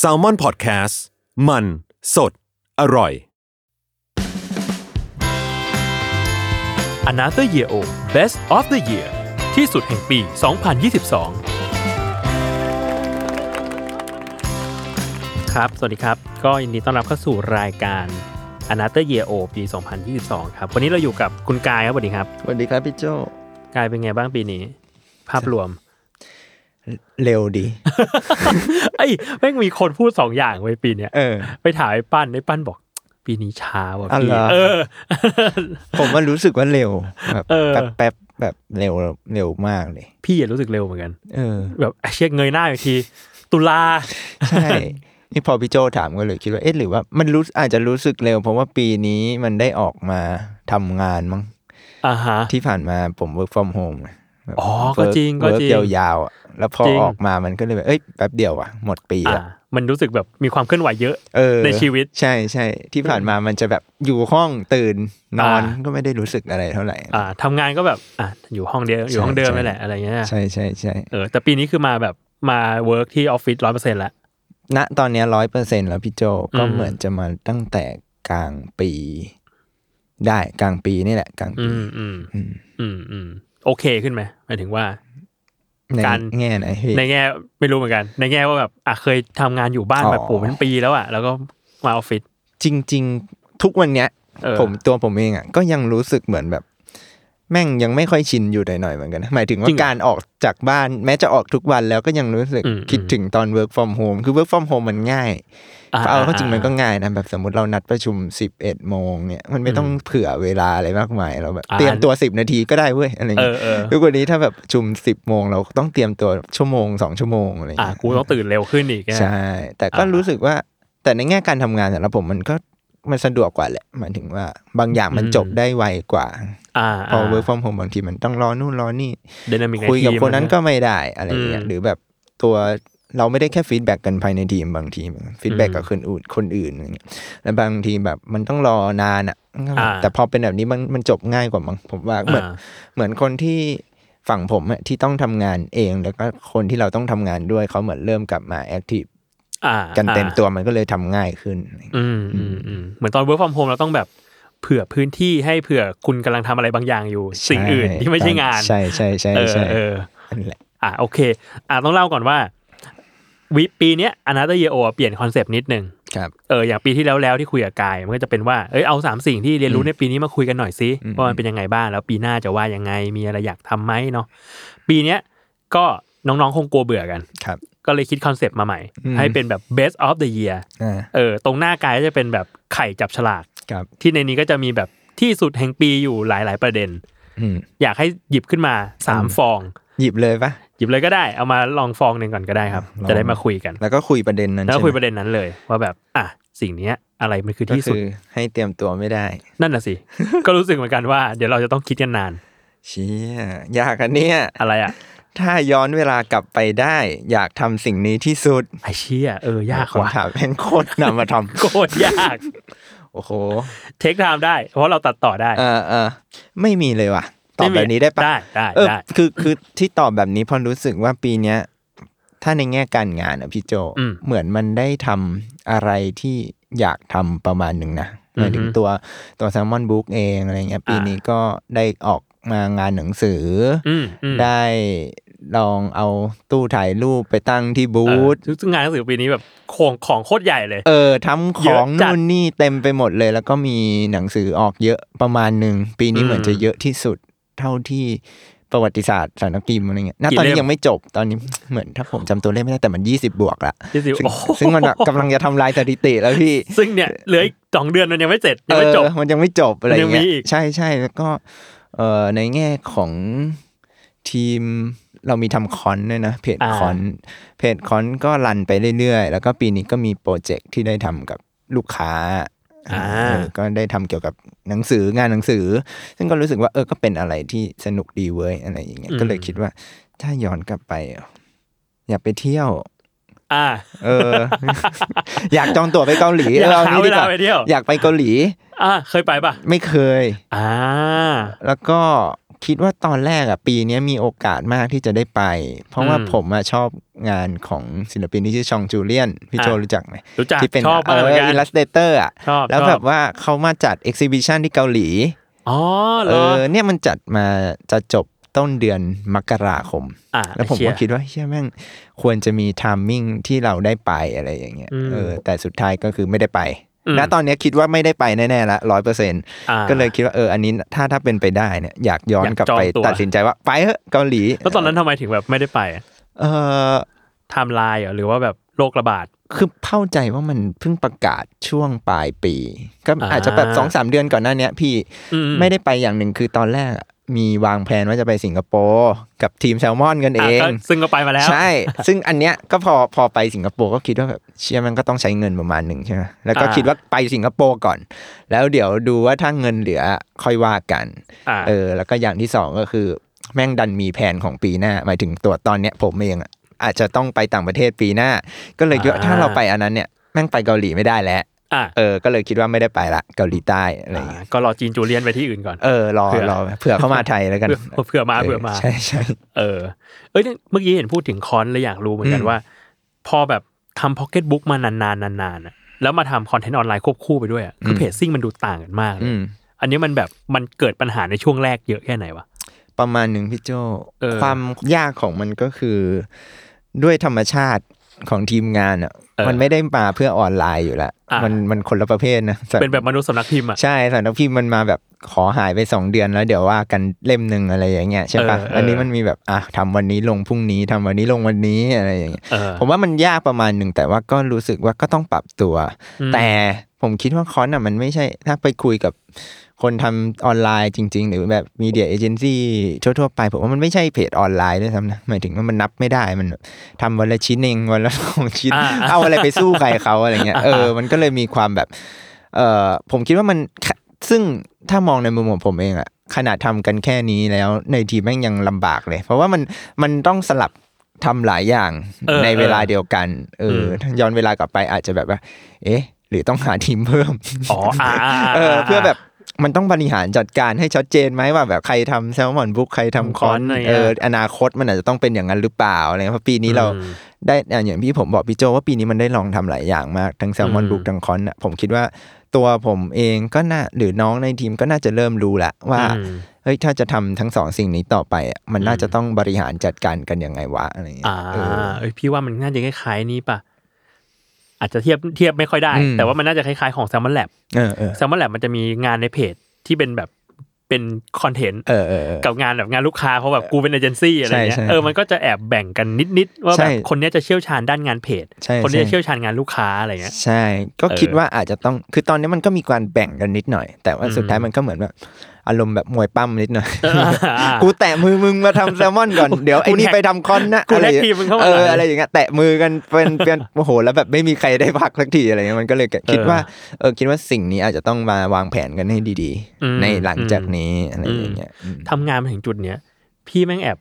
S a l ม o n PODCAST มัน สด อร่อย Another Year O Best of the Year ที่สุดแห่งปี 2022 ครับ สวัสดีครับ ก็ยินดีต้อนรับเข้าสู่รายการ Another Year O ปี 2022 ครับ วันนี้เราอยู่กับคุณกายครับสวัสดีครับสวัสดีครับพี่โจกายเป็นไงบ้างปีนี้ ภาพรวม เร็วดี ไอ้ยแม่งมีคนพูดสองอย่างไว้ยปีเนี้ยเออไปถามไอ้ปั้นไอ้ปั้นบอก ปีนี้ช้าว่ะอ๋อพี่เหรอเออ ผมว่ารู้สึกว่าเร็วแบบเออแป๊บแป๊บแบบเร็วเร็วมากเลย พี่อะรู้สึกเร็วเหมือนกัน เออ แบบเช็คเงยหน้าอีกที ตุลาใช่นี่พอพี่โจถามก็เลยคิดว่าเอ๊ะหรือว่ามันรู้อาจจะรู้สึกเร็ว เพราะว่าปีนี้มันได้ออกมาทำงานมั้งอ่าฮะที่ผ่านมาผม work from home ไงแบบ อ๋อ ก็จริงก็จริง work ยาวๆอะแล้วพอจริงออกมามันก็เลยแบบเอ้ยแป๊บเดียวอะหมดปีอ่าอะมันรู้สึกแบบมีความเคลื่อนไหวเยอะเออในชีวิต ใช่ใช่ที่ผ่านมามันจะแบบอยู่ห้องตื่นนอนอ่าก็ไม่ได้รู้สึกอะไรเท่าไหร่ อ่าทำงานก็แบบอะอยู่ห้องเดียวอยู่ห้องเดิมใช่นั่นแหละอะไรเงี้ยใช่ใช่ใช่เออแต่ปีนี้คือมาแบบมา work ที่ออฟฟิศร้อยเปอร์เซ็นต์ละณตอนเนี้ร้อยเปอร์เซ็นต์แล้วพี่โจก็อืมเหมือนจะมาตั้งแต่กลางปี ได้กลางปีนี่แหละ กลางอืปีมอืมอืมอืมอืม โอเคขึ้นไหมหมายถึงว่าในการแง่ไหนพี่ในแง่ไม่รู้เหมือนกัน ในแง่ว่าแบบอะเคยทำงานอยู่บ้านอ๋อแบบโอ้เป็นปีแล้วอะแล้วก็มาออฟฟิศจริง ๆ ทุกวันเนี้ยเออผมตัวผมเองอะก็ยังรู้สึกเหมือนแบบ แม่งยังไม่ค่อยชินอยู่หน่อยๆเหมือนกันนะหมายถึงว่าการออกจากบ้านแม้จะออกทุกวันแล้วก็ยังรู้สึกคิดถึงตอน work from home คือ work from home มันง่ายอ่เอาเข้าจริงมันก็ง่ายนะแบบสมมติเรานัดประชุม 11โมงเนี่ยมันไม่ต้องเผื่อเวลาอะไรมากมายเราแบบอ่าเตรียมตัว 10 นาทีก็ได้เว้ยอะไรเอเงี้อยเออทุกวันนี้ถ้าแบบประชุม 10โมงเราต้องเตรียมตัวชั่วโมง 2 ชั่วโมงอะไรอะเงี้ยกูต้องตื่นเร็วขึ้นอีกอะใช่แต่ก็อ่ารู้รู้สึกว่าแต่ในแง่การทำงานสำหรับผมมันก็มันสะดวกกว่าแหละหมายถึงว่าบางอย่างมันอืมจบได้ไวกว่าอ่า พอ work from home บางทีมันต้องรอนู่นรอนี่dynamic คุยกับคนนั้นก็ไม่ได้อะไรเงี้อืยมหรือแบบตัวเราไม่ได้แค่ feedback กันภายในทีมบางที feedback อืมกับคนอื่นคนอื่นอะไรเงี้ยแล้วบางทีแบบมันต้องรอนานอะอ่าแต่พอเป็นแบบนี้มันมันจบง่ายกว่ามั้งผมว่าเหมือนอ่าเหมือนคนที่ฝั่งผมอะที่ต้องทำงานเอง แล้วก็คนที่เราต้องทำงานด้วยเขาเหมือนเริ่มกลับมา activeอ่ากันเต็มอ่าตัวมันก็เลยทำง่ายขึ้นอืมอืมอืมเหมือนตอน work from home เราต้องแบบ เผื่อพื้นที่ให้เผื่อคุณกำลังทำอะไรบางอย่างอยู่ สิ่งอื่นที่ไม่ใช่งาน ใช่ใช่ใช่เออใช่เออนั่นแหละอะโอเค อะต้องเล่าก่อนว่าวิปีเนี้ย another year old เปลี่ยนคอนเซปต์นิดนึงครับเอออย่างปีที่แล้วแล้วที่คุยกับกายมันก็จะเป็นว่าเอ้ยเอาสามสิ่งที่เรียนรู้ในปีนี้มาคุยกันหน่อยซิอืมว่ามันเป็นยังไงบ้างแล้วปีหน้าจะว่ายังไงมีอะไรอยากทำไหมเนาะปีเนี้ยก็น้องๆคงกลัวเบื่อกันครับก็เลยคิดคอนเซปต์มาใหม่อืมให้เป็นแบบ best of the year อ่าเออตรงหน้ากายก็จะเป็นแบบไข่จับฉลาก ครับที่ในนี้ก็จะมีแบบที่สุดแห่งปีอยู่หลาย ๆ ประเด็นอืมอยากให้หยิบขึ้นมาสามอืมฟอง หยิบเลยปะหยิบเลยก็ได้เอามาลองฟองหนึ่งก่อนก็ได้ครับลองจะได้มาคุยกัน แล้วก็คุยประเด็นนั้นแล้วก็ใช่ไหมคุยประเด็นนั้นเลย ว่าแบบอะสิ่งเนี้ยอะไรมันคือก็ที่สุดคือให้เตรียมตัวไม่ได้ นั่นน่ะสิ ก็รู้สึกเหมือนกันว่า เดี๋ยวเราจะต้องคิดกันนาน เชี่ยยากอันเนี้ยอะไรอะ ถ้าย้อนเวลากลับไปได้ อยากทำสิ่งนี้ที่สุดไอเชี่ยเออ ยากว่ะคำถามแม่งโคตรนำมาทำโคตรยาก โอ้โห take time ได้ เพราะเราตัดต่อได้ เออเออไม่มีเลยว่ะ ตอบไม่มีแบบนี้ได้ปะได้ได้เออได้คือคือที่ตอบแบบนี้เพอรู้สึกว่าปีเนี้ย ถ้าในแง่การงานอะพี่โจอืมเหมือนมันได้ทำอะไรที่อยากทำประมาณหนึ่งนะหมายถึงอือฮึตัวตัว Salmon Books เองอะไรเงี้ยปีอ่านี้นี้ก็ได้ออกมางานหนังสือออืมอืมได้ ลองเอาตู้ถ่ายรูปไปตั้งที่บูธเออซึ่งงานหนังสือปีนี้แบบของของโคตรใหญ่เลย เออทำขเยออะงจัดนู่นนี่เต็มไปหมดเลย แล้วก็มีหนังสือออกเยอะประมาณหนึ่งปีนี้อืมเหมือนจะเยอะที่สุดเท่าที่ประวัติศาสตร์สารพิมพ์อะไรเงี้ยณกี่ตอนนี้เล่มยังไม่จบ ตอนนี้เหมือนถ้าผมจำตัวเลขไม่ได้แต่มัน 20 บวกละที่สิซึ่งโอ้โหซึ่งมันแบบกำลังจะทำลายสถิติแล้วพี่ ซึ่งเนี่ยเหลืออีกสองเดือนมันยังไม่เสร็จยังไม่จบเออมันยังไม่จบอะไรมันยังมีเงี้ยอีกใช่ใช่แล้วก็เอ่อในแง่ของทีม เรามีทำคอนด้วยนะ เพจอ่าคอนเพจคอนก็รันไปเรื่อยๆ แล้วก็ปีนี้ก็มีโปรเจกต์ที่ได้ทำกับลูกค้าอ่าเออก็ได้ทำเกี่ยวกับหนังสืองานหนังสือ ซึ่งก็รู้สึกว่าเออก็เป็นอะไรที่สนุกดีเว้ยอะไรอย่างเงี้ยก็เลยคิดว่า ถ้าย้อนกลับไปอะอยากไปเที่ยวอ่า เออ อยากจองตั๋วไปเกาหลีอยากเอหานี้เวดีกลาไปเที่ยวอยากไปเกาหลี อ่า เคยไปปะไม่เคย อ่า แล้วก็ คิดว่าตอนแรกอะปีนี้มีโอกาสมากที่จะได้ไป เพราะว่าอืมผมอะชอบงานของศิลปินที่ชื่อชองจูเลียน พี่โจอะรู้จักไหมรู้จักที่เป็นชอบเอมากเหมือนอกันอิลลัสเตเตอร์อะชอบแล้วชอบแบบว่าเขามาจัดเอ็กซิบิชันที่เกาหลีอ๋อเหรเอออเนี่ยมันจัดมาจะจบต้นเดือนมกราคมอ่าแล้วผมเชียก็คิดว่าเชื่อแม่งควรจะมี timing ที่เราได้ไปอะไรอย่างเงี้ยอืมเออแต่สุดท้ายก็คือไม่ได้ไปอืม ณตอนเนี้ยคิดว่าไม่ได้ไปแน่ๆละร้อยเปอร์เซ็นต์อ่าก็เลยคิดว่าเอออันนี้ถ้าถ้าเป็นไปได้เนี่ยอยากย้อนอยากกลับจองไปตัวตัดสินใจว่าไปเถอะเกาหลีแล้วตอนนั้นทำไมถึงแบบไม่ได้ไปอะเออไทม์ไลน์เหรอหรือว่าแบบโรคระบาดคือเข้าใจว่ามันเพิ่งประกาศช่วงปลายปี ก็อ่าอาจจะแบบสองสามเดือนก่อนหน้าเนี้ยพี่อืไม่ได้ไปอย่างหนึ่งคือตอนแรกอะ มีวางแผนว่าจะไปสิงคโปร์กับทีมแซลมอนกันเออะงก็ซึ่งก็ไปมาแล้ว ใช่ ซึ่งอันเนี้ยก็พอพอไปสิงคโปร์ก็คิดว่าแบบเชื่อมันก็ต้องใช้เงินประมาณหนึ่งใช่ไหมแล้วก็อ่าคิดว่าไปสิงคโปร์ก่อน แล้วเดี๋ยวดูว่าถ้าเงินเหลือค่อยว่ากันอ่าเออ แล้วก็อย่างที่สองก็คือ แม่งดันมีแผนของปีหน้า หมายถึงตัวตอนเนี้ยผมเองอะอาจจะต้องไปต่างประเทศปีหน้า ก็เลยคิดว่าอ่าถ้าเราไปอันนั้นเนี่ยแม่งไปเกาหลีไม่ได้แล้วอ่า เออก็เลยคิดว่าไม่ได้ไปละเกาหลีใต้อะไรอย่างเงี้ยก็รอจีนจูเลียนไปที่อื่นก่อนเออรอเผื่อรอเผื่อเข้ามาไทยแล้วกันเผื่อเผื่อมาเผื่อมาใช่ใช่เออเอ้ยเมื่อกี้เห็นพูดถึงคอนเลยอยากรู้เหมือนกันอืมว่า พอแบบทำพ็อกเก็ตบุ๊กมานานๆนานๆอะแล้วมาทำคอนเทนต์ออนไลน์ควบคู่ไปด้วยอะคือ pacing มันดูต่างกันมากเลยอืมอันนี้มันแบบมันเกิดปัญหาในช่วงแรกเยอะแค่ไหนวะประมาณหนึ่งพี่โจเออความยากของมันก็คือ ด้วยธรรมชาติ ของทีมงานอะเออมันไม่ได้มาเพื่อออนไลน์อยู่แล้วอะมันมันคนละประเภทนะสำเป็นแบบมนุษย์สำนักพิมพ์อะใช่สำนักพิมพ์มันมาแบบขอหายไปสองเดือนแล้วเดี๋ยวว่ากันเล่มหนึ่งอะไรอย่างเงี้ยใช่ปะเออเอออัอันนี้มันมีแบบอะทำวันนี้ลงพรุ่งนี้ทำวันนี้ลงวันนี้อะไรอย่างเงี้ยเออผมว่ามันยากประมาณหนึ่งแต่ว่าก็รู้สึกว่าก็ต้องปรับตัวอืมแต่ผมคิดว่าคอนอะมันไม่ใช่ถ้าไปคุยกับ คนทำออนไลน์จริง ๆ หรือแบบมีเดียเอเจนซี่ทั่วๆไปผมว่ามันไม่ใช่เพจออนไลน์ด้วยซ้ำนะหมายถึงว่ามันนับไม่ได้มันทำวันละชิ้นเองวันละสองชิ้นอ่าเอาอะไรไปสู้ใครเขาอะไรเงี้ยเออมันก็เลยมีความแบบ เออผมคิดว่ามันซึ่งถ้ามองในมุมของผมเองอะขนาดทำกันแค่นี้แล้วในทีมแม่งยังลำบากเลย เพราะว่ามันมันต้องสลับทำหลายอย่างเออในเวลาเดียวกัน เอออมถ้าย้อนเวลากลับไปอาจจะแบบว่า เอ๊ะ หรือต้องหาทีมเพิ่มอ๋ออ่าาาเออ เพื่อแบบ มันต้องบริหารจัดการให้ชัดเจนไหมว่าแบบใครทำแซลมอนบุ๊กใครทำคอนอะไรเงี้ยเอออนาคตมันอาจจะต้องเป็นอย่างนั้นหรือเปล่าอะไรเงี้ยเพราะปีนี้เราอืมได้อะอย่างที่ผมบอกพี่โจว่าปีนี้มันได้ลองทำหลายอย่างมากทั้งแซลมอนอืมบุ๊กทั้งคอนอะผมคิดว่าตัวผมเองก็น่าหรือน้องในทีมก็น่าจะเริ่มรู้ละว่าอืมเฮ้ยถ้าจะทำทั้งสองสิ่งนี้ต่อไปอะมันน่าอืมจะต้องบริหารจัดการกันยังไงวะอะไรเงี้อ่ายเออเอ้ยพี่ว่ามันน่าจะคล้ายๆนี้ป่ะ อาจจะเทียบเทียบไม่ค่อยได้อืมแต่ว่ามันน่าจะคล้ายๆของ Salmon Lab เออเออ Salmon Lab มันจะมีงานในเพจที่เป็นแบบเป็นคอนเทนต์เออเออเออกับงานแบบงานลูกค้าเพราะแบบกูเป็นเอเจนซี่อะไรเงี้ใช่ยใช่เออมันก็จะแอบแบ่งกันนิดๆว่าใช่แบบคนเนี้ยจะเชี่ยวชาญด้านงานเพจใช่คนนี้ใช่จะเชี่ยวชาญงานลูกค้าอะไรเงี้ยใช่ ก็เออคิดว่าอาจจะต้องคือตอนนี้มันก็มีการแบ่งกันนิดหน่อย แต่ว่าสุดท้ายอืมมันก็เหมือนแบบ อารมณ์แบบมวยปั้มนิดหน่อยเอออ่ากูแตะมือมึงมาทำแซลมอนก่อน เดี๋ยวไอ้นี่กูแท็กไปทำคอนนะกูอะไรแท็กอย่างทีเงี้มมึงยเข้ามาเออหน่อยอะไรอย่างเงี้ยแตะมือกันเป็นเป็นโอ้โหแล้วแบบไม่มีใครได้พักสักทีอะไรเงี้ยมันก็เลยคิดว่าเออคิดว่าสิ่งนี้อาจจะต้องมาวางแผนกันให้ดีอืมๆในหลังจากนี้อะไรอย่างเงี้ยอืมทำงานมาถึงจุดเนี้ยพี่แม่งแอบ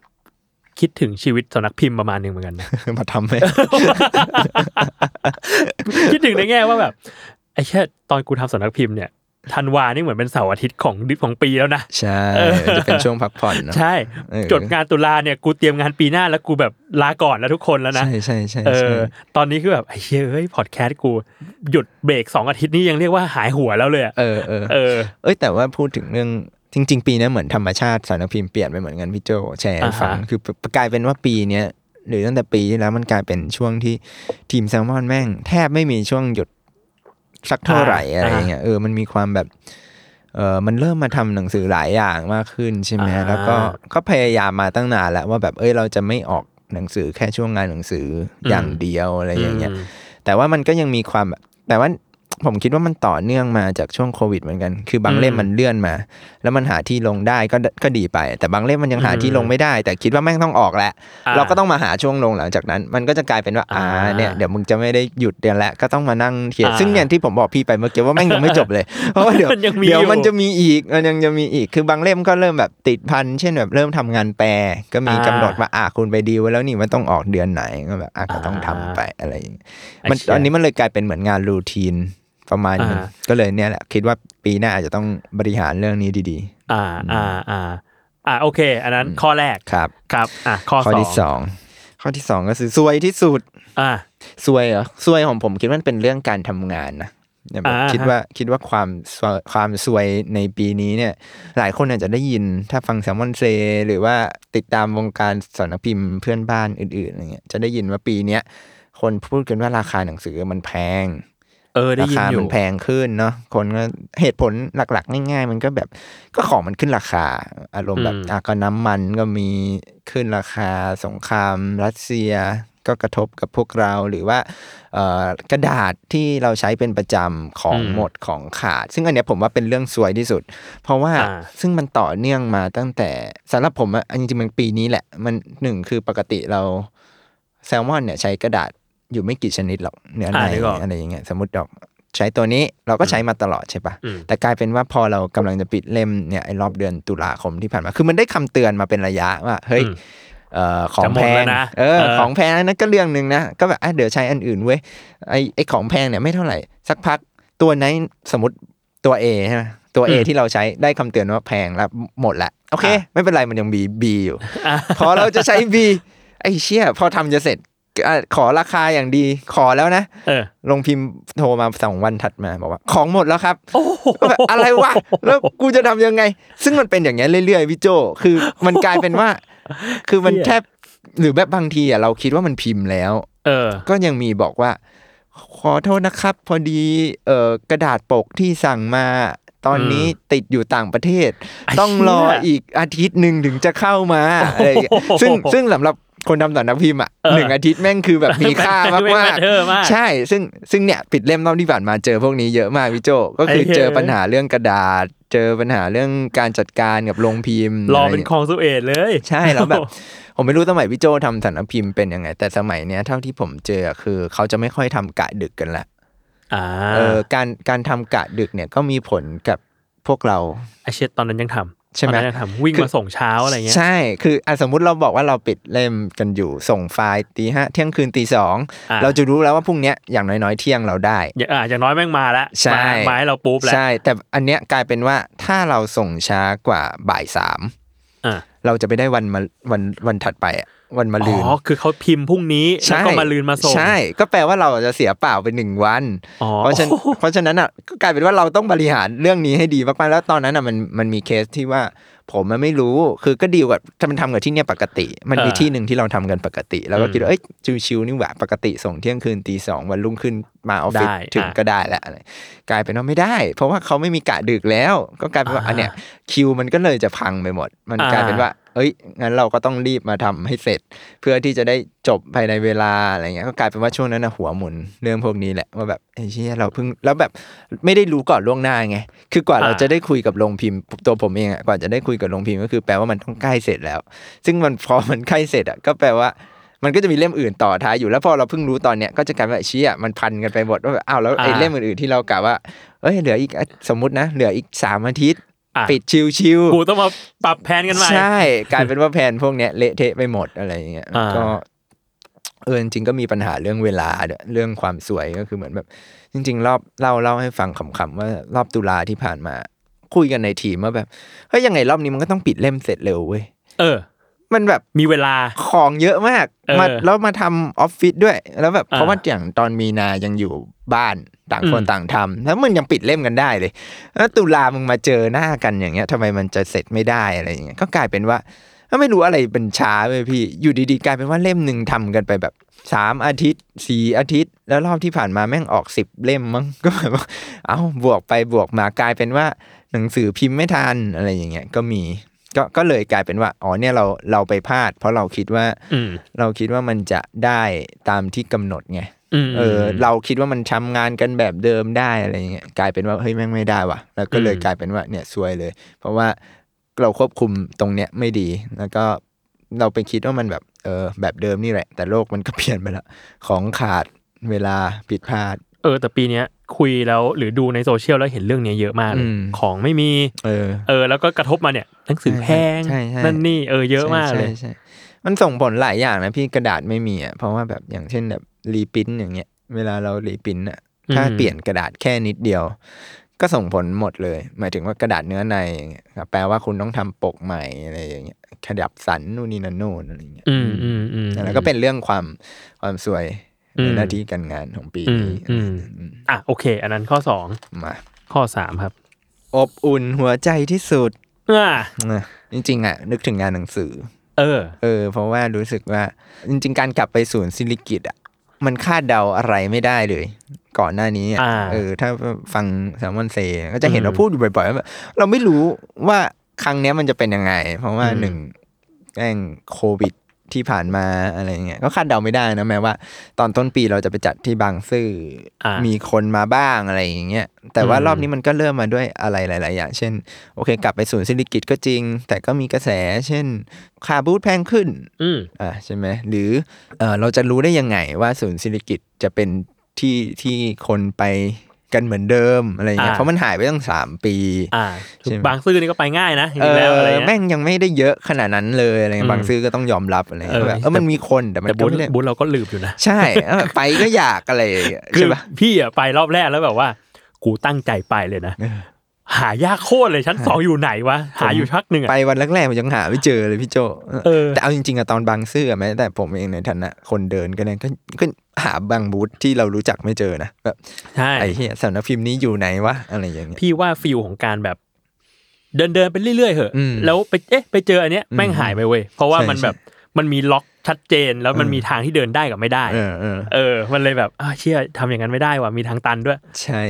คิดถึงชีวิตสำนักพิมพ์ประมาณหนึ่งเหมือนกันนะมาทำให้คิดถึงในแง่ว่าแบบไอ้แค่ตอนกูทำสำนักพิมพ์เนี่ย ธันวานี่เหมือนเป็นเสาร์อาทิตย์ของดิของปีแล้วนะ ใช่เออจะเป็นช่วงพักผ่อนเนอะใช่เออจดงานตุลาเนี่ยกูเตรียมงานปีหน้าแล้วกูแบบลาก่อนแล้วทุกคนแล้วนะใช่ใช่ใช่เอใช่อตอนนี้คือแบบไอ้เหี้ยเฮ้ยพอดแคสต์กูหยุดเบรกสองอาทิตย์นี่ยังเรียกว่าหายหัวแล้วเลยอะเออเออเออเอ้ยแต่ว่าพูดถึงเรื่องจริง ๆ ปีนี้เหมือนธรรมชาติสารพิมพ์เปลี่ยนไปเหมือนกันพี่โจแชร์ให้ฟังอ่าฮะคือกลายเป็นว่าปีเนี้ยหรือตั้งแต่ปีที่แล้วมันกลายเป็นช่วงที่ทีมแซลมอนแม่ง แทบไม่มีช่วงหยุด สักเท่าไหร่อะไรอย่างเงี้ยเออมันมีความแบบเออมันเริ่มมาทำหนังสือหลายอย่างมากขึ้นใช่ไหมอ่าแล้วก็ก็พยายามมาตั้งนานแล้วว่าแบบเอ้ยเราจะไม่ออกหนังสือแค่ช่วงงานหนังสืออย่างเดียวอะไรอย่างเงี้ยมแต่ว่ามันก็ยังมีความแบบแต่ว่า ผมคิดว่ามันต่อเนื่องมาจากช่วงโควิดเหมือนกัน คือบางเล่มอืมมันเลื่อนมา แล้วมันหาที่ลงได้ก็ก็ดีไป แต่บางเล่มมันยังหาอืมที่ลงไม่ได้ แต่คิดว่าแม่งต้องออกแหละอ่าเราก็ต้องมาหาช่วงลงหลังจากนั้น มันก็จะกลายเป็นว่าอ่าอ่าเนี่ยเดี๋ยวมึงจะไม่ได้หยุดเดือนแล้วก็ต้องมานั่งเขียนอ่าซึ่งเนี่ยที่ผมบอกพี่ไปเมื่อกี้ว่าแม่งยังไม่จบเลย เพราะว่าเดี๋ยวมันยังมีเดี๋ยวอยู่มันจะมีอีกมันยังจะมีอีก คือบางเล่มก็เริ่มแบบติดพันเช่นแบบเริ่มทำงานแปลก็มีอ่ากำหนดว่าอ่าคุณไปดีลไว้แล้วนี่มันต้องออกเดือนไหนก็แบบอะก็ต้องทำไปอะไรอย่างเงี้ยมันไเชี่ยตอนนี้มันเลยกลายเป็นเหมือนงานรูทีน ประมาณนึงอ่าก็เลยเนี่ยแหละคิดว่าปีหน้าอาจจะต้องบริหารเรื่องนี้ดีอ่าอ่าอ่าอ่าโอเค อันนั้นข้อแรกๆครับครับอะข้อข้อสอที่งสองข้อที่สองก็คือซวยที่สุด อ่าซวยเหรอซวยของผมคิดว่ามันเป็นเรื่องการทำงานนะเนี่ยแบบอ่าคิดว่าคิดว่าความซวยความซวยในปีนี้เนี่ย หลายคนอาจจะได้ยินถ้าฟังแซมมอนเซหรือว่าติดตามวงการสำนักพิมพ์เพื่อนบ้านอื่นๆอะไรเงี้ยจะได้ยินว่าปีเนี้ยคนพูดกันว่าราคาหนังสือมันแพง เออได้รายินคาอยู่มันแพงขึ้นเนาะคนก็เหตุผลหลัก ๆ ง่าย ๆ มันก็แบบก็ของมันขึ้นราคา อารมณ์แบบอืมอะก็น้ำมันก็มีขึ้นราคาสงครามรัสเซียก็กระทบกับพวกเราหรือว่าเอ่อกระดาษที่เราใช้เป็นประจำของหมดของขาด ซึ่งอันเนี้ยผมว่าเป็นเรื่องสวยที่สุด เพราะว่าอ่าซึ่งมันต่อเนื่องมาตั้งแต่สำหรับผมอะจริงๆมันปีนี้แหละ มันหนึ่งคือปกติเราแซลมอนเนี่ยใช้กระดาษ อยู่ไม่กี่ชนิดหรอกเนื้อในอ่านึกออกอะไรอย่างเงี้ยสมมติดอกใช้ตัวนี้เราก็ใช้มาตลอดใช่ปะอืมแต่กลายเป็นว่าพอเรากำลังจะปิดเล่มเนี่ยไอ้รอบเดือนตุลาคมที่ผ่านมา คือมันได้คำเตือนมาเป็นระยะว่าเฮ้ยอืมเอ่อของจะหมแพดแล้งวนะเออเออของแพงนั่นก็เรื่องหนึ่งนะก็แบบอะเดี๋ยวใช้อันอื่นเว้ยไอ้ไอ้ของแพงเนี่ยไม่เท่าไหร่สักพักตัวไหนสมมติตัว A ใช่ไหมตัว A ที่เราใช้ได้คำเตือนว่าแพงแล้วหมดละโอเค ไม่เป็นไรมันยังมี B อยู่อะพอเราจะใช้ B ไอ้เชี่ยพอทำจะเสร็จอะ ขอราคาอย่างดีขอแล้วนะเออลงพิมพ์โทรมาสองวันถัดมาบอกว่า ของหมดแล้วครับโอ้โหก็แบบอะไรวะแล้วกูจะทำยังไง ซึ่งมันเป็นอย่างเงี้ยเรื่อยๆพี่โจคือมันกลายเป็นว่า คือมันเหี้ยแทบหรือแบบบางทีอะเราคิดว่ามันพิมพ์แล้ว เออ ก็ยังมีบอกว่า ขอโทษนะครับ พอดีเอ่อกระดาษปกที่สั่งมาตอนนี้ติดอยู่ต่างประเทศไอ้ต้องรอเหี้ยอีกอาทิตย์หนึ่งถึงจะเข้ามาอะไรอย่างเงี้ยซึ่งซึ่งสำหรับ คนทำสำนักพิมพ์อะเออหนึ่งอาทิตย์แม่งคือแบบมีค่ามากแม่งมาก matter มากใช่ ซึ่งซึ่งเนี่ยปิดเล่มรอบที่ผ่านมาเจอพวกนี้เยอะมากพี่โจก็คือไอ้เหี้ยเจอปัญหาเรื่องกระดาษ เจอปัญหาเรื่องการจัดการกับโรงพิมพ์รออะไรเป็นคลองสุเอตเลย ใช่แล้วแบบผมไม่รู้สมัยพี่โจทำสำนักพิมพ์เป็นยังไง แต่สมัยเนี้ยเท่าที่ผมเจอคือเขาจะไม่ค่อยทำกะดึกกันละอ่าเออการการทำกะดึกเนี่ยก็มีผลกับพวกเราไอเชตตอนนั้นยังทำ ใช่ไหมตอนนั้นยังทำวิ่งคือมาส่งเช้าอะไรเงี้ยใช่คืออะสมมุติเราบอกว่าเราปิดเล่มกันอยู่ส่งไฟล์ตีห้าเที่ยงคืนตีสองอ่าเราจะรู้แล้วว่าพรุ่งเนี้ยอย่างน้อยๆเที่ยงเราได้อย่างอ่าอย่างน้อยแม่งมาแล้วใช่มามาให้เราปุ๊บแล้วใช่แต่อันเนี้ยกลายเป็นว่าถ้าเราส่งช้ากว่าบ่ายสามอ่าเราจะไปได้วันมาวันวันถัดไปอะ วันมาอ๋ลืนอคือเขาพิมพ์พรุ่งนี้แล้วก็มาลืนมาส่งใช่ ก็แปลว่าเราจะเสียเปล่าไปหนึ่งวันอ๋อเพราะฉะนั้นเพราะฉะนั้นอะก็กลายเป็นว่าเราต้องบริหารเรื่องนี้ให้ดีมากๆแล้วตอนนั้นอะมันมันมีเคสที่ว่าผมมันไม่รู้ คือก็ดีลกับถ้ามันทำกับที่เนี่ยปกติ มันมีเออที่หนึ่งที่เราทำกันปกติ แล้วก็อืมคิดว่าเอ้ยชิวๆนี่หว่าปกติส่งเที่ยงคืนตีสองวันรุ่งขึ้นมาออฟฟิศได้ถึงอะก็ได้แล้วอะไรกลายเป็นว่าไม่ได้ เพราะว่าเขาไม่มีกะดึกแล้ว ก็กลายเป็นว่าอ่าอันเนี้ยคิวมันก็เลยจะพังไปหมด มันอ่ากลายเป็นว่า เอ้ยงั้นเราก็ต้องรีบมาทำให้เสร็จ เพื่อที่จะได้จบภายในเวลาอะไรเงี้ย ก็กลายเป็นว่าช่วงนั้นนะหัวหมุนเรื่องพวกนี้แหละว่าแบบไอ้เชี่ยเราเพิ่งแล้วแบบไม่ได้รู้ก่อนล่วงหน้าไงคือกว่าอ่าเราจะได้คุยกับโรงพิมพ์ตัวผมเองอะกว่าจะได้คุยกับโรงพิมพ์ก็คือแปลว่ามันต้องใกล้เสร็จแล้ว ซึ่งมันพอมันใกล้เสร็จอะก็แปลว่ามันก็จะมีเล่มอื่นต่อท้ายอยู่แล้วพอเราเพิ่งรู้ตอนเนี้ยก็จะกลายเป็นว่าเชี่ยมันพันกันไปหมดว่าแบบอ้าวแล้วไอ้อ่าเล่มอื่นๆที่เรากะว่าเอ้ยเหลืออีกสมมตินะ เหลืออีกสามอาทิตย์ ปิดชิวๆกูต้องมาปรับแผนกันใหม่ใช่กลายเป็นว่าแผนพวกเนี้ยเละเทะไปหมดอะไรอย่างเงี้ยอ่าก็เออจริงๆก็มีปัญหาเรื่องเวลาด้วยเรื่องความสวยก็คือเหมือนแบบ จริง ๆ รอบเล่าเล่าให้ฟังขำๆว่ารอบตุลาที่ผ่านมา คุยกันในทีมว่าแบบเฮ้ยยังไงรอบนี้มันก็ต้องปิดเล่มเสร็จเร็วเว้ยเออ มันแบบมีเวลาของเยอะมากเออมาแล้วมาทำออฟฟิศด้วย แล้วแบบอ่าเพราะว่าอย่างตอนมีนายังอยู่ บ้านต่างคนอืมต่างทำแล้วมึงยังปิดเล่มกันได้เลย แล้วตุลามึงมาเจอหน้ากันอย่างเงี้ยทำไมมันจะเสร็จไม่ได้อะไรอย่างเงี้ยก็กลายเป็นว่าก็ไม่รู้อะไรเป็นช้าเลยพี่ อยู่ดีๆกลายเป็นว่าเล่มหนึ่งทำกันไปแบบสามอาทิตย์สี่อาทิตย์ แล้วรอบที่ผ่านมาแม่งออกสิบเล่มมั้งก็แบบว่าเอ้าบวกไปบวกมากลายเป็นว่าหนังสือพิมพ์ไม่ทันอะไรอย่างเงี้ยก็มีก็ก็เลยกลายเป็นว่าอ๋อเนี่ยเราเราไปพลาด เพราะเราคิดว่าอืมเราคิดว่ามันจะได้ตามที่กำหนดไงอืม เออ เราคิดว่ามันทำงานกันแบบเดิมได้อะไรอย่างเงี้ยกลายเป็นว่าเฮ้ยแม่งไม่ได้ว่ะ แล้วก็เลยอืมกลายเป็นว่าเนี่ยซวยเลย เพราะว่าเราควบคุมตรงเนี้ยไม่ดีแล้วก็เราไปคิดว่ามันแบบเออแบบเดิมนี่แหละ แต่โลกมันก็เปลี่ยนไปแล้วของขาดเวลาผิดพลาด เออ แต่ปีเนี้ยคุยแล้วหรือดูในโซเชียลแล้วเห็นเรื่องเนี้ยเยอะมากเลยอืมของไม่มี เออ เออ แล้วก็กระทบมาเนี่ยหนังสือแพงใช่ใช่นั่นนี่เออเยอะมากเลยใช่ใช่ใช่มันส่งผลหลายอย่างนะพี่กระดาษไม่มีอะเพราะว่าแบบอย่างเช่นแบบ reprint อย่างเงี้ย เวลาเรา reprint อะถ้าอืมเปลี่ยนกระดาษแค่นิดเดียว ก็ส่งผลหมดเลย หมายถึงว่ากระดาษเนื้อในอย่างเงี้ยครับแปลว่าคุณต้องทำปกใหม่อะไรอย่างเงี้ยขยับสันนู่นนี่นั่นนู่นอะไรอย่างเงี้ยอืมอืมอืมแล้วก็เป็นเรื่องความความซวยอืมในหน้าที่การงานของปีอืมนี้อืมอืมอะโอเค อันนั้นข้อสองมา ข้อสามครับ อบอุ่นหัวใจที่สุดอ่านะจริงๆอะ นึกถึงงานหนังสือ เออ เออ เพราะว่ารู้สึกว่า จริง ๆ การกลับไปศูนย์สิริกิติ์อะ มันคาดเดาอะไรไม่ได้เลย ก่อนหน้านี้อะอ่าเออ ถ้าฟัง Salmon Say ก็จะเห็นอืมเราพูดอยู่บ่อยๆว่าแบบเราไม่รู้ว่าครั้งเนี้ยมันจะเป็นยังไง เพราะว่าอืมหนึ่งแม่งโควิด ที่ผ่านมาอะไรเงี้ยก็คาดเดาไม่ได้นะแม้ว่า ตอนต้นปีเราจะไปจัดที่บางซื่ออามีคนมาบ้างอะไรอย่างเงี้ยแต่ว่าอืมรอบนี้มันก็เริ่มมาด้วยอะไรหลาย ๆ อย่าง เช่น โอเค กลับไปศูนย์ซิลิกิตก็จริง แต่ก็มีกระแส เช่นค่าบูธแพงขึ้นอืมอ่าใช่ไหมหรือเออเราจะรู้ได้ยังไงว่าศูนย์ศิริกิตจะเป็นที่ที่คนไป กันเหมือนเดิมอะไรเงี้ยอ่าเพราะมันหายไปตั้งสามปีอ่าใช่ไหมบางซื่อนี่ก็ไปง่ายนะจเอริงๆแล้วอะไรอเงี้ยแม่งยังไม่ได้เยอะขนาดนั้นเลยอะไรอืเงี้มยบางซื่อก็ต้องยอมรับอะไรเอเงี้อยแบบเออมันมีคนแต่มันแต่ก็บุญไม่ได้บุญเราก็ลืมอยู่นะใช่เออไปก็อยากอะไรอย่างเงี้ยคือใช่ปะพี่อะไปรอบแรกแล้วแบบว่า กูตั้งใจไปเลยนะ หายากโคตรเลยชั้นสองอยู่ไหนวะหาอยู่พักหนึ่งอะไปวันแรกๆมันยังหาไม่เจอเลยพี่โจเออแต่เอาจริงๆอะตอนบางซื่ออะแม้แต่ผมเองในฐานะคนเดินก็เนี่ยก็ก็หาบางบูธที่เรารู้จักไม่เจอนะแบบใช่ไอ้เหี้ยสำนักพิมพ์นี้อยู่ไหนวะอะไรอย่างเงี้ยพี่ว่า feelของการแบบเดินเดินๆไปเรื่อยๆเหอะอืมแล้วไปเอ๊ะไปเจออันเนี้ยแม่งหายไปเว้ยเพราะว่าใช่มันใช่แบบมันมีล็อกชัดเจนแล้วมันเออมีทางที่เดินได้กับไม่ได้ เออเออเออมันเลยแบบอ่าเชี่ยทำอย่างนั้นไม่ได้ว่ะมีทางตันด้วย ใช่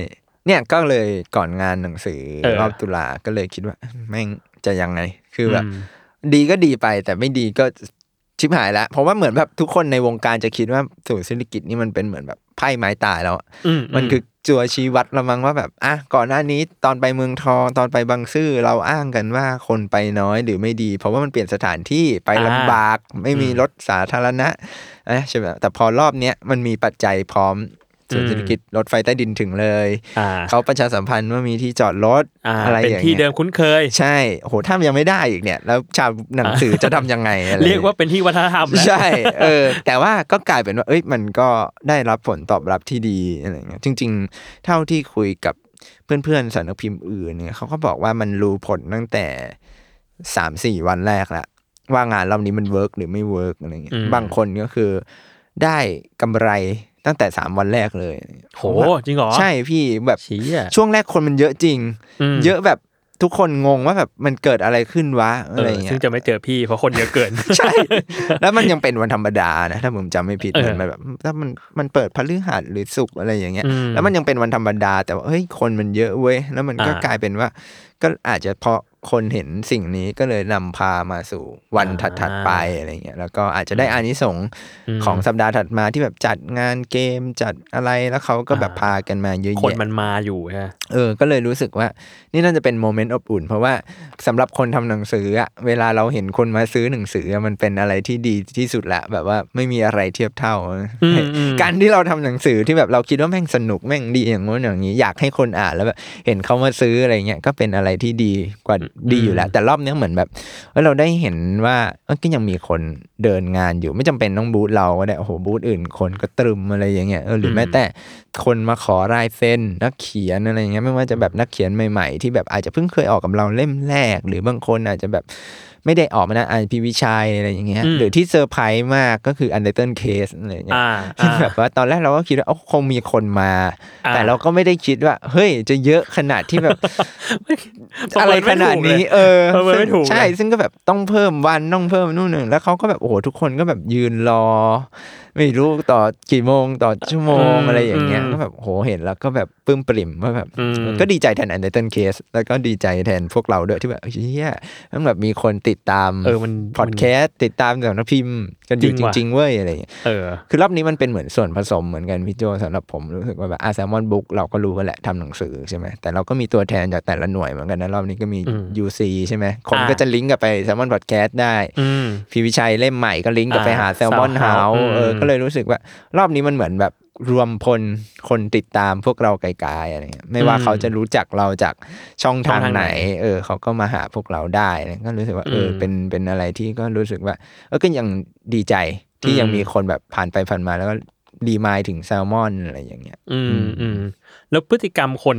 เนี่ยก็เลยก่อนงานหนังสือเออรอบตุลาก็เลยคิดว่าแม่งจะยังไง คือแบบอืมดีก็ดีไปแต่ไม่ดีก็ชิบหายแล้วเพราะว่าเหมือนแบบทุกคนในวงการจะคิดว่าศูนย์เศรษฐกิจนี่มันเป็นเหมือนแบบไพ่ไม้ตายแล้วอะอืมมันคือจัวชี้วัดละมั้งว่าแบบอะก่อนหน้านี้ตอนไปเมืองทองตอนไปบางซื่อเราอ้างกันว่าคนไปน้อยหรือไม่ดี เพราะว่ามันเปลี่ยนสถานที่ไปลำบาก ไม่มีรถสาธารณะนะใช่ไหมแต่พอรอบเนี้ยมันมีปัจจัยพร้อม ส่วนเศรษฐกิจรถไฟใต้ดินถึงเลยอ่าเขาประชาสัมพันธ์ว่ามีที่จอดรถอ่าอะไรเป็นอย่างที่เงี้เดิยมคุ้นเคย ใช่โอ้โหถ้ามันยังไม่ได้อีกเนี่ย แล้วชาวหนังสือจะทำยังไงอะไรเรียกว่าเป็นที่วัฒนธรรมแล้วใช่เออ แต่ว่าก็กลายเป็นว่าเอ้ยมันก็ได้รับผลตอบรับที่ดีอะไรเงี้ยจริง ๆ เท่าที่คุยกับเพื่อนๆสำนักพิมพ์อื่นเนี่ยเขาก็บอกว่ามันรู้ผลตั้งแต่สามสี่วันแรกละว่างานรอบนี้มัน work หรือไม่ work อะไรเงี้ยอืมบางคนก็คือได้กำไร ตั้งแต่สามวันแรกเลย โห จริงเหรอ ใช่พี่แบบชี้อะช่วงแรกคนมันเยอะจริงมเยอะแบบทุกคนงงว่าแบบมันเกิดอะไรขึ้นวะเออะไรอเงี้ซึ่งยจะไม่เจอพี่เพราะคนเยอะเกิน ใช่ แล้วมันยังเป็นวันธรรมดานะถ้าผมจำไม่ผิดเออเหมือนแบบถ้ามันมันเปิดพฤหัสหรือศุกร์อะไรอย่างเงี้ยอืมแล้วมันยังเป็นวันธรรมดา แต่ว่าเฮ้ยคนมันเยอะเว้ยแล้วมันก็อ่ากลายเป็นว่า ก็อาจจะเพราะ คนเห็นสิ่งนี้ก็เลยนำพามาสู่วันอ่าถัดๆไปอะไรเงี้ยแล้วก็อาจจะได้อานิสงส์อืมของสัปดาห์ถัดมาที่แบบจัดงานเกมจัดอะไรแล้วเขาก็แบบอ่าพากันมาเยอะคนแยะมันมาอยู่ฮะเออ ก็เลยรู้สึกว่า นี่น่าจะเป็นโมเมนต์อบอุ่น เพราะว่าสำหรับคนทำหนังสืออะเวลาเราเห็นคนมาซื้อหนังสืออะมันเป็นอะไรที่ดีที่สุดละแบบว่าไม่มีอะไรเทียบเท่าอืมอืมการที่เราทำหนังสือที่แบบเราคิดว่าแม่งสนุกแม่งดีอย่างโน้นอย่างนี้ อยากให้คนอ่านแล้วแบบเห็นเขามาซื้ออะไรเงี้ยก็เป็นอะไรที่ดีกว่าดีอยู่แล้ว แต่รอบเนี้ยเหมือนแบบเอ้ยเราได้เห็นว่าเอ้ยก็ยังมีคนเดินงานอยู่ไม่จำเป็นต้องบูธเราก็ได้โอ้โหบูธอื่น คนก็ตรึมอะไรอย่างเงี้ยเออหรือแม้แต่คนมาขอลายเซ็นนักเขียนอะไรอย่างเงี้ยไม่ว่าจะแบบนักเขียนใหม่ ๆ ที่แบบอาจจะเพิ่งเคยออกกับเราเล่มแรก หรือบางคนอาจจะแบบ ไม่ได้ออกมานะอย่างพี่วิชัยอะไรอย่างเงี้ยอืมหรือที่เซอร์ไพรส์มากก็คือ Untitled Case อะไรอย่างเงี้ยอ่าที่อ่าแบบว่าตอนแรกเราก็คิดว่าเอ้าคงมีคนมาอ่าแต่เราก็ไม่ได้คิดว่า เฮ้ยจะเยอะขนาดที่แบบอะไรขนาดนี้ประเมินขไม่ถูกเลย เออประเมินไม่ถูกใช่เลยซึ่งก็แบบต้องเพิ่มวันต้องเพิ่มนู่นหนึ่งแล้วเขาก็แบบโอ้โหทุกคนก็แบบยืนรอ ไม่รู้ต่อกี่โมงต่อชั่วโมงอะไรอย่างเงี้ยก็แบบโหเห็นแล้วก็แบบปลื้มปริ่มว่าแบบอืมก็ดีใจแทน Untitled Case แล้วก็ดีใจแทนพวกเราด้วยที่แบบเฮียมันแบบมีคนติดตามเออมันพอดแคสต์ติดตามสำนักพิมพ์กันอยู่จริงจว่ะจริงๆเว้ยอะไรอย่างเงี้ยเออคือรอบนี้มันเป็นเหมือนส่วนผสมเหมือนกันพี่โจสำหรับผมรู้สึกว่าแบบอา Salmon Books เราก็รู้กันแหละทำหนังสือใช่ไหมแต่เราก็มีตัวแทนจากแต่ละหน่วยเหมือนกันนะรอบนี้ก็มีอืม UC ใช่ไหมคนอ่าก็จะลิงก์กับไป Salmon Podcast ได้อืมพี่วิชัยเล่มใหม่ก็ลิงก์กับไปหาอ่าแซลมอน Sound เฮา House เอออืมก็เลยรู้สึกว่า รอบนี้มันเหมือนแบบรวมพลคนติดตามพวกเราไกลๆอะไรเงี้ยไม่ว่าอืมเขาจะรู้จักเราจากช่องทางช่องทางไหนไหน เออ เขาก็มาหาพวกเราได้นะก็รู้สึกว่าเอออมเป็นเป็นอะไรที่ก็รู้สึกว่าเออก็ยังดีใจที่อืมยังมีคนแบบผ่านไปผ่านมาแล้วก็รีมายถึงแซลมอนอะไรอย่างเงี้ย อือืมมอืมแล้วพฤติกรรมคน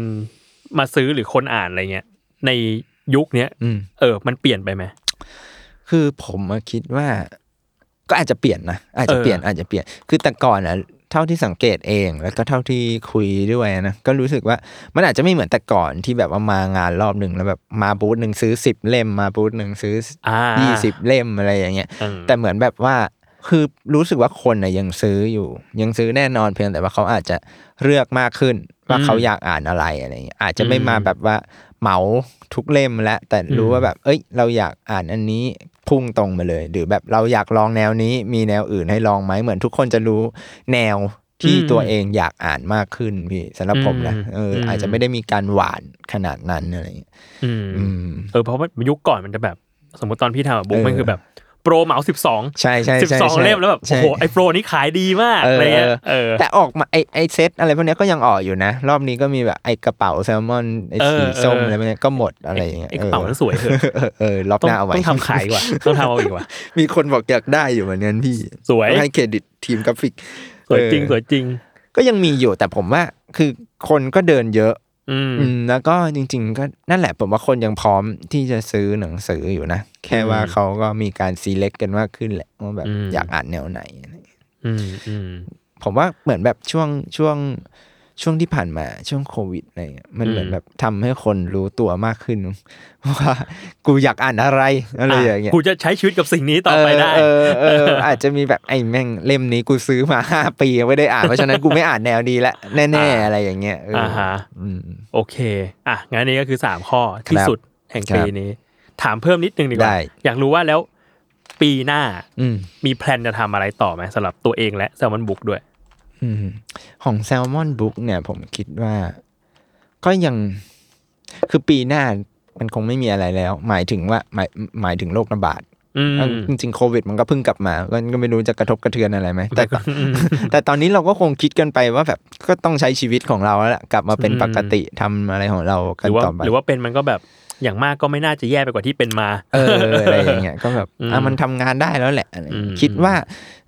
มาซื้อหรือคนอ่านอะไรเงี้ย ในยุคเนี้ยอืมเออ มันเปลี่ยนไปไหมคือผมอะคิดว่า ก็อาจจะเปลี่ยนนะอาจจะเออเปลี่ยนอาจจะเปลี่ยนคือแต่ก่อนอะเท่าที่สังเกตเองแล้วก็เท่าที่คุยด้วยนะก็รู้สึกว่ามันอาจจะไม่เหมือนแต่ก่อนที่แบบว่ามางานรอบหนึ่งแล้วแบบมาบูธหนึ่งซื้อสิบเล่มมาบูธหนึ่งซื้ออ่ายี่สิบเล่มอะไรอย่างเงี้ยอืมแต่เหมือนแบบว่าคือรู้สึกว่าคนน่ะยังซื้ออยู่ ยังซื้อแน่นอนเพียงแต่ว่าเขาอาจจะเลือกมากขึ้นว่าอืมเขาอยากอ่านอะไรอะไรอย่างเงี้ยอาจจะไม่อืมมาแบบว่าเหมาทุกเล่มแล้วแต่รู้อืมว่าแบบ เอ้ย เราอยากอ่านอันนี้ พุ่งตรงมาเลย หรือแบบเราอยากลองแนวนี้มีแนวอื่นให้ลองไหมเหมือนทุกคนจะรู้แนวที่ตัวเองอยากอ่านมากขึ้นพี่สำหรับผมนะเออออาจจะไม่ได้มีการหวานขนาดนั้นอะไรอย่างเงี้ยอืมอืมเออเพราะว่ายุคก่อนมันจะแบบ สมมติตอนพี่ทำอะบุ๊กเออมันคือแบบ โปรเหมาสิบสองใช่ใช่สิบใช่สองใช่เล่มแล้วแบบใช่โอ้โหไอโปรนี้ขายดีมากเอออะไรเงี้ยเอเอออแต่ออกมาไอไอเซตอะไรพวกเนี้ยก็ยังออกอยู่นะ รอบนี้ก็มีแบบไอกระเป๋าแซลมอนไอเออสีส้มเออออะไรพวกเนี้ยก็หมดอะไรอย่างเงี้ยไอกระเป๋านั้นสวยเถอะเออเออรอบหน้าต้องเอาไว้ต้องทำขายดีกว่าต้องทำเอาอีกว่ะ มีคนบอกอยากได้อยู่เหมือนกันพี่สวยต้องให้เครดิตทีมกราฟิกสวยจริงเออสวยจริง ก็ยังมีอยู่แต่ผมว่าคือคนก็เดินเยอะอืม อืมแล้วก็จริง ๆ ก็นั่นแหละผมว่าคนยังพร้อมที่จะซื้อหนังสืออยู่นะแค่ว่าอืมเขาก็มีการ select กันมากขึ้นแหละว่าแบบอืมอยากอ่านแนวไหนอะไรอย่างเงี้ยอืมอืมผมว่าเหมือนแบบช่วงช่วง ช่วงที่ผ่านมาช่วงโควิดอะไรเงี้ยมันเหมือนอืมแบบทำให้คนรู้ตัวมากขึ้นว่ากูอยากอ่านอะไรอะไรอย่างเงี้ยกูจะใช้ชีวิตกับสิ่งนี้ต่อไปได้เออเออเอออาจจะมีแบบไอ้แม่งเล่มนี้กูซื้อมาห้าปีไม่ได้อ่านเพราะฉะนั้นกูไม่อ่านแนวดีละแน่อ่าๆอะไรอย่างเงี้ยเออออ่าฮะอืมโอเคอะงั้นนี่ก็คือสามข้อที่ครับสุดแห่งครับปีนี้ ถามเพิ่มนิดนึงดีกว่าได้อยากรู้ว่าแล้วปีหน้าอืมมีแพลนจะทำอะไรต่อไหมสำหรับตัวเองและแซลมอนบุ๊กด้วยอืม ของแซลมอนบุ๊กเนี่ย ผมคิดว่า ก็ยังคือปีหน้ามันคงไม่มีอะไรแล้ว หมายถึงว่าหมายหมายถึงโรคระบาดอืมจริงๆโควิด มันก็เพิ่งกลับมาก็ก็ไม่รู้จะกระทบกระเทือนอะไรไหมแต่แต่ก็อืมแต่ตอนนี้เราก็คงคิดกันไปว่าแบบก็ต้องใช้ชีวิตของเราแล้วล่ะกลับมาเป็นอืมปกติทำอะไรของเราหกันรือว่าต่อไปหรือว่าเป็นมันก็แบบอย่างมากก็ไม่น่าจะแย่ไปกว่าที่เป็นมา เอออะไรอย่างเงี้ยก็แบบอืมอะมันทำงานได้แล้วแหละอะไรอย่างเงี้ยอืมคิดว่า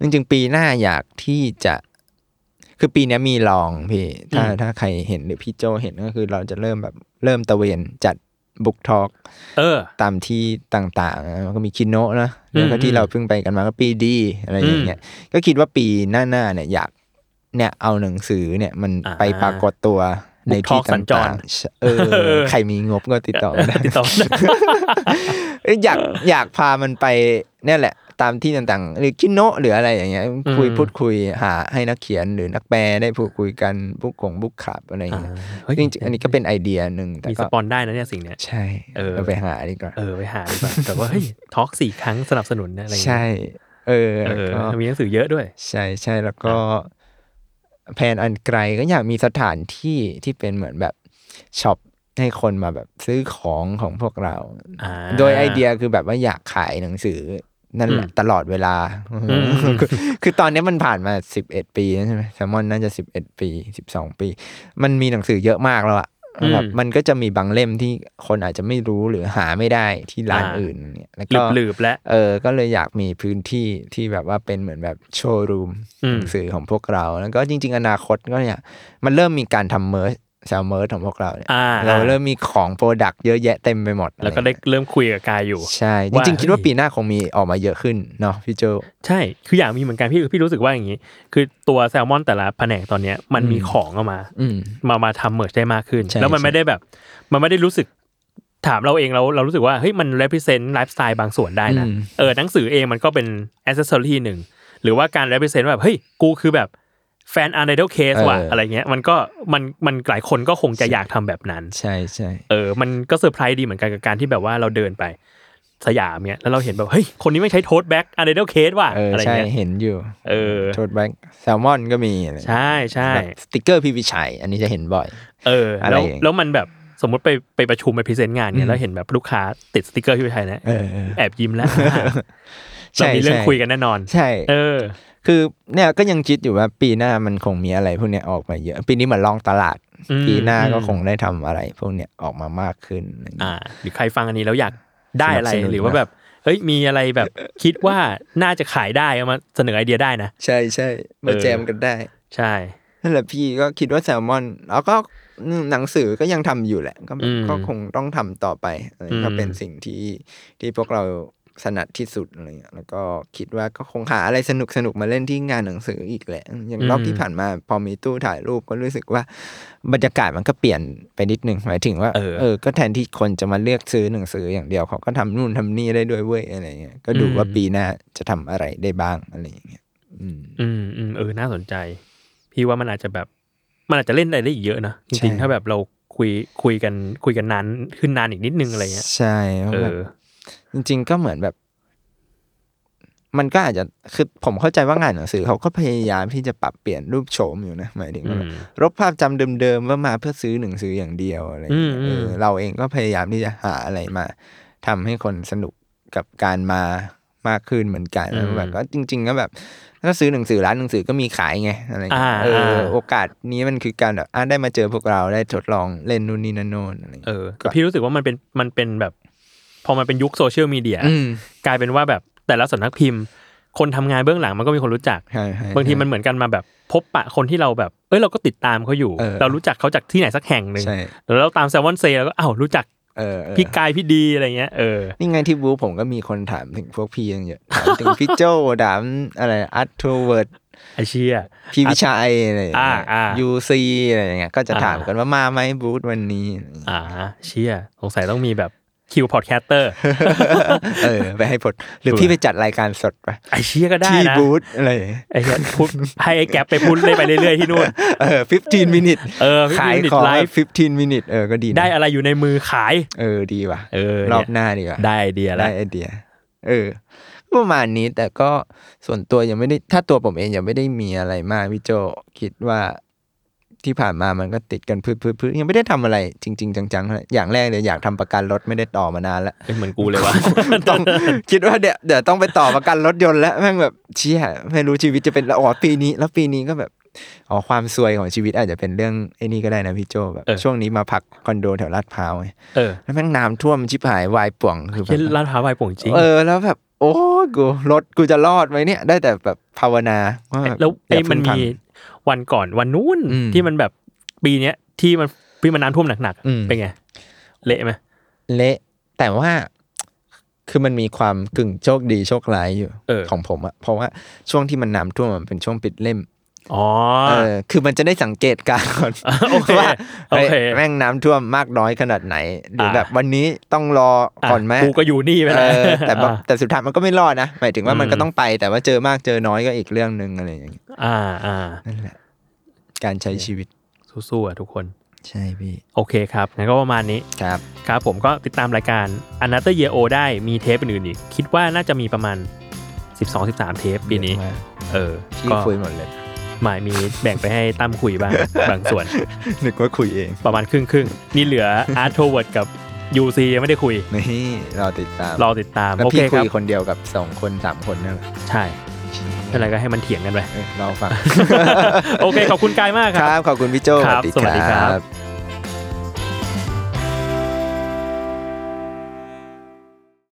จริงๆปีหน้าอยากที่จะ คือปีเนี้ยมีลองพี่ ถ้าถ้าใครเห็นหรือพี่โจเห็นก็คือเราจะเริ่มแบบเริ่มตะเวนจัดบุ๊กทอ k เออตามที่ต่างๆนะมันก็มีคิโนะนะแล้วก็อืมที่เราเพิ่งไปกันมาก็ปีดีอะไรอย่างเงี้ย ก็คิดว่าปีหน้าๆเนี่ยอยากเนี่ยเอาหนังสือเนี่ยมันอ่าไปปรากฏตัวใน Book ที่ Talk สัญจรต่างๆเออ ใครมีงบก็ติดต่อมาได้ติดต่อได้เอ้ยอยากอยากพามันไปเนี่ยแหละ ตามที่ต่างๆ หรือคิโนะหรืออะไรอย่างเงี้ยคุยอืมพูดคุยหาให้นักเขียนหรือนักแปลได้พูดคุยกันบุ๊กของบุ๊กขับอะไรอย่างเงี้ยเฮ้ยจริงๆอันนี้ก็เป็นไอเดียหนึ่งแต่มีสก็ปอนได้นะเนี่ยสิ่งเนี้ยใช่เออเราไปหาดีกว่าเออไปหาดีกว่าแต่ว่าเฮ้ยทอล์กสี่ครั้งสนับสนุนนะอะไรอย่างเงี้ยใช่เออเอแล้วอก็มีหนังสือเยอะด้วย ใช่ใช่แล้วก็แผนอันไกลก็อยากมีสถานที่ที่เป็นเหมือนแบบช็อปให้คนมาแบบซื้อของของพวกเราอ่าโดยไอเดียคือแบบว่าอยากขายหนังสือ นั่นแหละอืมตลอดเวลาอืมคือคือตอนนี้มันผ่านมาสิบเอ็ดปีแล้วใช่ไหมแซมมอนน่าจะสิบเอ็ดปีสิบสองปี มันมีหนังสือเยอะมากแล้วอะอืมแบบมันก็จะมีบางเล่มที่คนอาจจะไม่รู้หรือหาไม่ได้ที่ร้านอ่าอื่นเนี่ยแล้วหก็ลืบๆและเออ ก็เลยอยากมีพื้นที่ที่แบบว่าเป็นเหมือนแบบโชว์รูมอืมหนังสือของพวกเรา แล้วก็จริง ๆ อนาคตก็อยากมันเริ่มมีการทำ merch แซลมอนของพวกเราเนี่ยอ่าเราเริ่มมีของ product เยอะแยะเต็มไปหมด แล้วก็ได้อะไรเงี้ยเริ่มคุยกับกายอยู่ ใช่ว่าจริงๆ คิดว่าเฮ้ยปีหน้าคงมีออกมาเยอะขึ้นเนาะพี่โจ ใช่ คืออยากมีเหมือนกันพี่พี่รู้สึกว่าอย่างนี้ คือตัวแซลมอนแต่ละแผนกตอนเนี้ยมันมีอืมของออกมาอืมมามาทำ merch ได้มากขึ้นใช่แล้วมันใช่ไม่ได้แบบ มันไม่ได้รู้สึกถามเราเองเราเรารู้สึกว่าเฮ้ยมัน represent ไลฟ์สไตล์บางส่วนได้นะอืมเออหนังสือเองมันก็เป็น accessory หนึ่งหรือว่าการ represent ว่าแบบเฮ้ยกูคือแบบ แฟน untitled case ว่ะอะไรเงี้ยมันก็มันมันหลายคนก็คงจะอยากทำแบบนั้น ใช่ใช่เออมันก็เซอร์ไพรส์ดีเหมือนกันกับการที่แบบว่าเราเดินไปสยามเนี้ยแล้วเราเห็นแบบเฮ้ยคนนี้ไม่ใช้โทสแบ็ก untitled case ว่ะเอออะไรใช่เงี้ยเห็นอยู่เออ tote bag แซลมอนก็มีอะไรใช่ใช่แบบสติกเกอร์พี่วิชัยอันนี้จะเห็นบ่อย เอออะไรแล้วอย่างแล้วมันแบบสมมติไปไปประชุมไป present งานเนี่ยแล้วเห็นแบบลูกค้าติดสติกเกอร์ที่ไปไทยนะเออเออแอบยิ้มแล้วใช่เรามีเรื่องใช่คุยกันแน่นอน ใช่ เออ คือเนี่ยก็ยังคิดอยู่ว่าปีหน้ามันคงมีอะไรพวกเนี้ยออกมาเยอะ ปีนี้เหมือนลองตลาดอืมปีหน้าก็อืมคงได้ทำอะไร พวกเนี้ยออกมามากขึ้นอะไรอย่างเงี้ยอ่า หรือใครฟังอันนี้แล้วอยากได้อะไรสนับสนุนหรือว่าแบบเฮ้ยมีอะไรแบบคิดว่าน่าจะขายได้เอามาเสนอไอเดียได้นะ ใช่ใช่มาเออแจมกันได้ ใช่นั่นแหละพี่ก็คิดว่าแซลมอน แล้วก็หนังสือก็ยังทำอยู่แหละ ก็อืมก็คงต้องทำต่อไปอะไรอืมก็เป็นสิ่งที่ที่พวกเรา ถนัดที่สุดอะไรเงี้ยแล้วก็คิดว่าก็คงหาอะไรสนุกสนุกๆมาเล่นที่งานหนังสืออีกแหละ อย่างรอบที่ผ่านมา พอมีตู้ถ่ายรูปก็รู้สึกว่าบรรยากาศมันก็เปลี่ยนไปนิดนึงหมายถึงว่าเออเออก็แทนที่คนจะมาเลือกซื้อหนังสืออย่างเดียวเขาก็ทำนู่นทำนี่ได้ด้วยเว้ยอะไรเงี้ยก็ดูว่าปีหน้าจะทำอะไรได้บ้างอะไรอย่างเงี้ยอืมอืมอืมเออน่าสนใจ พี่ว่ามันอาจจะแบบมันอาจจะเล่นอะไรได้อีกเยอะนะจริงใช่ๆถ้าแบบเราคุยคุยกันคุยกันนานขึ้นนานอีกนิดนึงอะไรเงี้ยใช่เพราะเอแบบอ จริง ๆ ก็เหมือนแบบ มันก็อาจจะคือผมเข้าใจว่างานหนังสือเขาก็พยายามที่จะปรับเปลี่ยนรูปโฉมอยู่นะหมายถึงว่าอืมลบภาพจำเดิมๆว่ามาเพื่อซื้อหนังสืออย่างเดียวอะไรอย่างเงี้ยอืมเอออืมเราเองก็พยายามที่จะหาอะไรมาทำให้คนสนุกกับการมามากขึ้นเหมือนกันแล้วแบบก็จริง ๆ ก็แบบถ้าซื้อหนังสือร้านหนังสือก็มีขายไงอะไรอย่างเงี้ยอ่าเอออ่าโอกาสนี้มันคือการแบบอะได้มาเจอพวกเราได้ทดลองเล่นนู่นนี่นั่นโน่นอะไรอย่างเอเงี้ยอแต่พี่รู้สึกว่ามันเป็นมันเป็นแบบ พอมันเป็นยุคโซเชียลมีเดียอืมกลายเป็นว่าแบบแต่ละสำนักพิมพ์ คนทำงานเบื้องหลังมันก็มีคนรู้จักใช่ใช่บางทีมันเหมือนกันมาแบบพบปะคนที่เราแบบ เอ้ยเราก็ติดตามเขาอยู่เออเรารู้จักเขาจากที่ไหนสักแห่งหนึ่งใช่แล้วเราตามแซมมอนเซแล้วก็อ้าวรู้จักเออเออพี่กายพี่ดีอะไรเงี้ยเออนี่ไงที่บูผมก็มีคนถามถึงพวกพี่ยังเยอะถามถึงพี่โจถามอะไรอัตโทเวิร์ดไอเชียพี่วิชัยอะไรอย่างเงี้ยอ่าอ่ายูซีอะไรอย่างเงี้ยก็จะอ่าถามกันว่ามาไหมบูธวันนี้ อ่าเชียสงสัยต้องมีแบบ คิวพอดแคสเตอร์เออไปให้ผลหรือพี่ไปจัดรายการสดไปไอเชียก็ได้ที่นะบูธอะไรอย่างเงี้ยไอเชียพูดให้ไอแก๊ปไปพูดเล่นไปเรื่อยๆที่นู่นเออ15 minute เออขาย15ของไลฟ์15 minute เออก็ดีนะได้อะไรอยู่ในมือขาย เออดีว่ะเออรอเนี่บยหน้าดีกว่าได้ไอเดียแล้ได้วไอเดีย เออก็ประมาณนี้แต่ก็ส่วนตัวยังไม่ได้ถ้าตัวผมเองยังไม่ได้มีอะไรมากพี่โจคิดว่า ที่ผ่านมามันก็ติดกันพืดๆๆยังไม่ได้ทำอะไรจริง ๆ จังๆเท่าไหร่อย่างแรกเลยอยากทำประกันรถไม่ได้ต่อมานานแล้วเป็นเหมือนกูเลยว่ะต้องคิดว่าเดี๋ยวเดี๋ยวต้องไปต่อประกันรถยนต์แล้วแม่งแบบเชี่ยไม่รู้ชีวิตจะเป็นแล้วอ๋อปีนี้ แล้วปีนี้ก็แบบอ๋อความซวยของชีวิตอาจจะเป็นเรื่องไอ้นี่ก็ได้นะพี่โจแบบเออช่วงนี้มาพักคอนโดแถวลาดพร้าวไงเออแล้วแม่งน้ำท่วมชิบหายวายป่วงคือแบเช่นบลาดพร้าวไปโป่งจริงเออแล้วแบบโอ้กูรถกูจะรอดไหมเนี่ยได้แต่แบบภาวนาว่าบบแล้วไอ้ย่ามันเพิ่งมีพัง วันก่อนวันนู้นอืมที่มันแบบปีเนี้ยที่มันพี่มันน้ำท่วมหนักอืมๆเป็นไง เละไหมเละแต่ว่าคือมันมีความกึ่งโชคดีโชคร้ายอยู่เออของผมอะเพราะว่าช่วงที่มันน้ำท่วมมันเป็นช่วงปิดเล่ม อ๋อเออคือมันจะได้สังเกตการณ์ก่อนโอเคว่าโอเคฮ้ยแม่งน้ำท่วมมากน้อยขนาดไหนหรืออ่าแบบวันนี้ต้องรอก่อนไหมะกูก็อยู่นี่ไปเอแล้วอแต่แบบแต่สุดท้ายมันก็ไม่รอดนะหมายถึงว่ามันอืมก็ต้องไปแต่ว่าเจอมากเจอน้อยก็อีกเรื่องหนึ่งอะไรอย่างเงี้ยอ่าอ่านั่นแหละการใช้ชีวิตสู้ๆอะทุกคนใช่พี่ โอเคครับงั้นก็ประมาณนี้ครับครับผมก็ติดตามรายการ a n a t h e r Year O ได้มีเทปอื่นๆอีก คิดว่าน่าจะมีประมาณ 12-13 เทปปีนี้เยอะมากเออพี่ก็คุยหมดเลย หมายมีแบ่งไปให้ตั้มคุยบ้างบางส่วน นึกว่าคุยเอง ประมาณครึ่งครึ่งๆนี่เหลือ Art t o w a r d กับ UC ยังไม่ได้คุย นี่เราติดตามรอติดตามแล้วโอเคพี่คคุรับยคนเดียวกับสองคนสามคนนั่นแหละใช่อะไรก็ให้มันเถียงกันไปเออเราฟัง โอเค ขอบคุณกายมากคครับรับ ขอบคุณพี่โจครับ สวัสดีครับบ